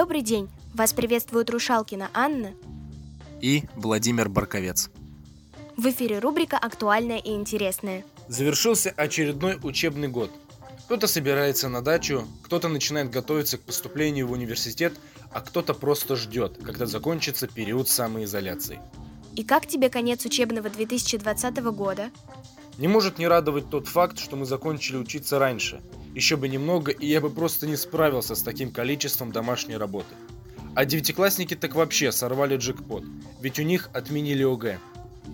Добрый день! Вас приветствует Рушалкина Анна и Владимир Барковец. В эфире рубрика «Актуальное и интересное». Завершился очередной учебный год. Кто-то собирается на дачу, кто-то начинает готовиться к поступлению в университет, а кто-то просто ждет, когда закончится период самоизоляции. И как тебе конец учебного 2020 года? Не может не радовать тот факт, что мы закончили учиться раньше. Еще бы немного, и я бы просто не справился с таким количеством домашней работы. А девятиклассники так вообще сорвали джекпот, ведь у них отменили ОГЭ.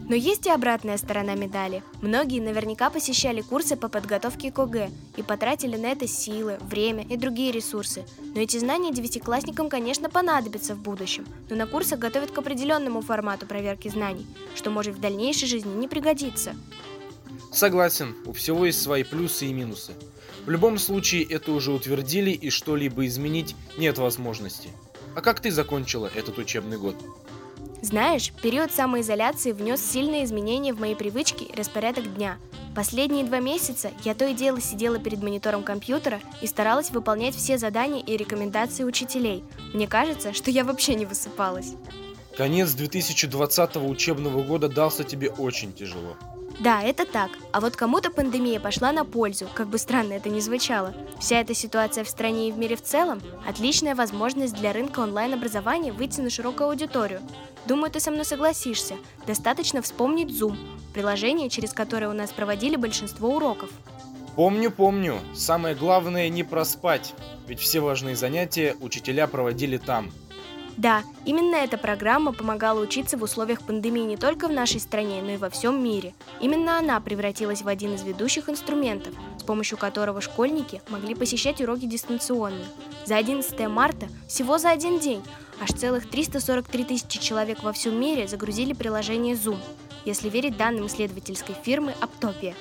Но есть и обратная сторона медали. Многие наверняка посещали курсы по подготовке к ОГЭ и потратили на это силы, время и другие ресурсы. Но эти знания девятиклассникам, конечно, понадобятся в будущем, но на курсах готовят к определенному формату проверки знаний, что может в дальнейшей жизни не пригодиться. Согласен, у всего есть свои плюсы и минусы. В любом случае это уже утвердили и что-либо изменить нет возможности. А как ты закончила этот учебный год? Знаешь, период самоизоляции внес сильные изменения в мои привычки и распорядок дня. Последние два месяца я то и дело сидела перед монитором компьютера и старалась выполнять все задания и рекомендации учителей. Мне кажется, что я вообще не высыпалась. Конец 2020 учебного года дался тебе очень тяжело. Да, это так. А вот кому-то пандемия пошла на пользу, как бы странно это ни звучало. Вся эта ситуация в стране и в мире в целом – отличная возможность для рынка онлайн-образования выйти на широкую аудиторию. Думаю, ты со мной согласишься. Достаточно вспомнить Zoom, приложение, через которое у нас проводили большинство уроков. Помню, помню. Самое главное не проспать, ведь все важные занятия учителя проводили там – да, именно эта программа помогала учиться в условиях пандемии не только в нашей стране, но и во всем мире. Именно она превратилась в один из ведущих инструментов, с помощью которого школьники могли посещать уроки дистанционно. За 11 марта, всего за один день, аж целых 343 тысячи человек во всем мире загрузили приложение Zoom, если верить данным исследовательской фирмы Аптопия.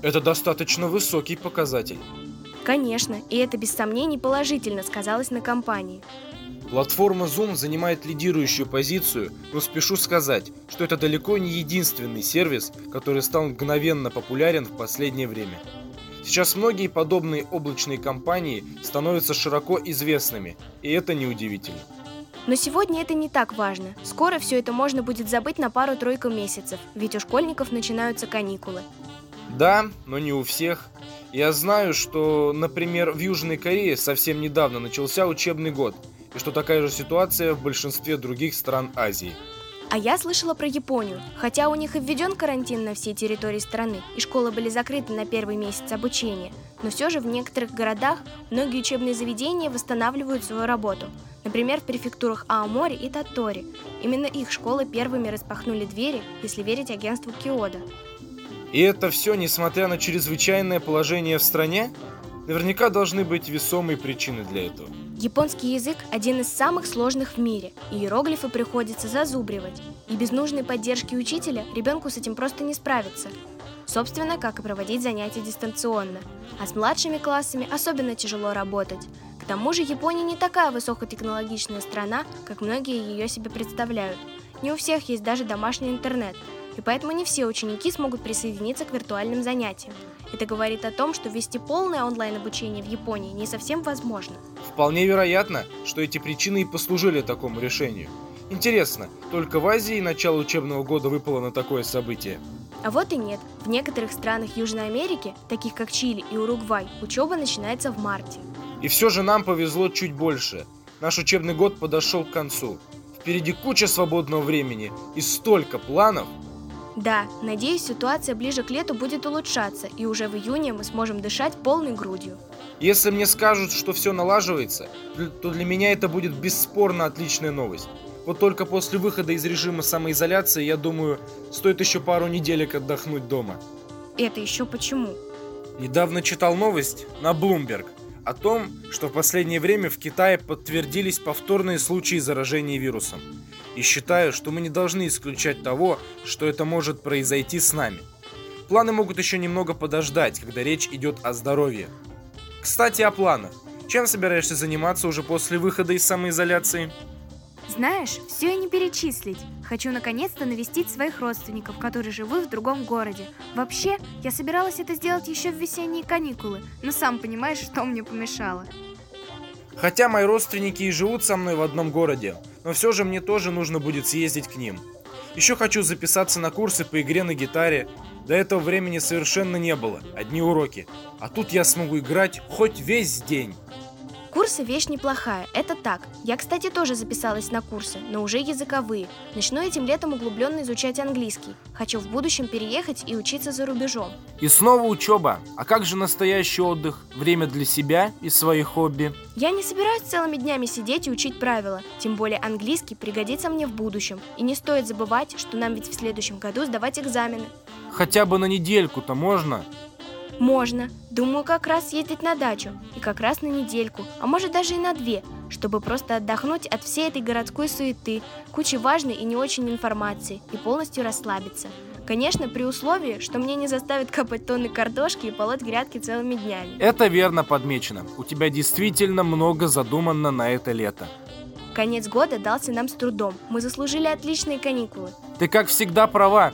Это достаточно высокий показатель. Конечно, и это без сомнений положительно сказалось на компании. Платформа Zoom занимает лидирующую позицию, но спешу сказать, что это далеко не единственный сервис, который стал мгновенно популярен в последнее время. Сейчас многие подобные облачные компании становятся широко известными, и это неудивительно. Но сегодня это не так важно. Скоро все это можно будет забыть на пару-тройку месяцев, ведь у школьников начинаются каникулы. Да, но не у всех. Я знаю, что, например, в Южной Корее совсем недавно начался учебный год – и что такая же ситуация в большинстве других стран Азии. А я слышала про Японию. Хотя у них и введен карантин на всей территории страны, и школы были закрыты на первый месяц обучения, но все же в некоторых городах многие учебные заведения восстанавливают свою работу. Например, в префектурах Аомори и Татори. Именно их школы первыми распахнули двери, если верить агентству Киода. И это все несмотря на чрезвычайное положение в стране? Наверняка должны быть весомые причины для этого. Японский язык – один из самых сложных в мире, и иероглифы приходится зазубривать. И без нужной поддержки учителя ребенку с этим просто не справиться. Собственно, как и проводить занятия дистанционно. А с младшими классами особенно тяжело работать. К тому же Япония не такая высокотехнологичная страна, как многие ее себе представляют. Не у всех есть даже домашний интернет – и поэтому не все ученики смогут присоединиться к виртуальным занятиям. Это говорит о том, что вести полное онлайн-обучение в Японии не совсем возможно. Вполне вероятно, что эти причины и послужили такому решению. Интересно, только в Азии начало учебного года выпало на такое событие? А вот и нет. В некоторых странах Южной Америки, таких как Чили и Уругвай, учеба начинается в марте. И все же нам повезло чуть больше. Наш учебный год подошел к концу. Впереди куча свободного времени и столько планов – да, надеюсь, ситуация ближе к лету будет улучшаться, и уже в июне мы сможем дышать полной грудью. Если мне скажут, что все налаживается, то для меня это будет бесспорно отличная новость. Вот только после выхода из режима самоизоляции, я думаю, стоит еще пару неделек отдохнуть дома. Это еще почему? Недавно читал новость на Bloomberg о том, что в последнее время в Китае подтвердились повторные случаи заражения вирусом. И считаю, что мы не должны исключать того, что это может произойти с нами. Планы могут еще немного подождать, когда речь идет о здоровье. Кстати, о планах. Чем собираешься заниматься уже после выхода из самоизоляции? Знаешь, все и не перечислить. Хочу наконец-то навестить своих родственников, которые живут в другом городе. Вообще, я собиралась это сделать еще в весенние каникулы, но сам понимаешь, что мне помешало. Хотя мои родственники и живут со мной в одном городе, но все же мне тоже нужно будет съездить к ним. Еще хочу записаться на курсы по игре на гитаре. До этого времени совершенно не было, одни уроки. А тут я смогу играть хоть весь день. Курсы – вещь неплохая, это так. Я, кстати, тоже записалась на курсы, но уже языковые. Начну этим летом углубленно изучать английский. Хочу в будущем переехать и учиться за рубежом. И снова учеба. А как же настоящий отдых? Время для себя и своих хобби? Я не собираюсь целыми днями сидеть и учить правила. Тем более английский пригодится мне в будущем. И не стоит забывать, что нам ведь в следующем году сдавать экзамены. Хотя бы на недельку-то можно? Можно. Думаю, как раз ездить на дачу. И как раз на недельку, а может даже и на две, чтобы просто отдохнуть от всей этой городской суеты, кучи важной и не очень информации и полностью расслабиться. Конечно, при условии, что мне не заставят копать тонны картошки и полоть грядки целыми днями. Это верно подмечено. У тебя действительно много задумано на это лето. Конец года дался нам с трудом. Мы заслужили отличные каникулы. Ты, как всегда, права.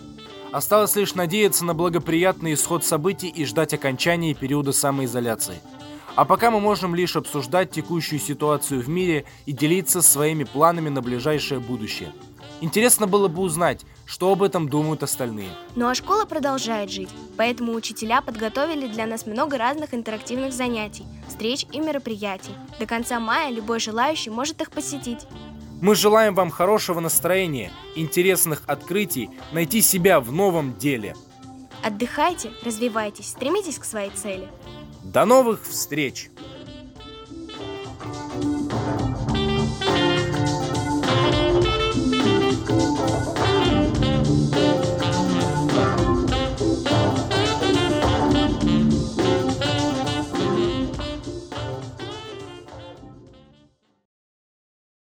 Осталось лишь надеяться на благоприятный исход событий и ждать окончания периода самоизоляции. А пока мы можем лишь обсуждать текущую ситуацию в мире и делиться своими планами на ближайшее будущее. Интересно было бы узнать, что об этом думают остальные. Ну а школа продолжает жить, поэтому учителя подготовили для нас много разных интерактивных занятий, встреч и мероприятий. До конца мая любой желающий может их посетить. Мы желаем вам хорошего настроения, интересных открытий, найти себя в новом деле. Отдыхайте, развивайтесь, стремитесь к своей цели. До новых встреч!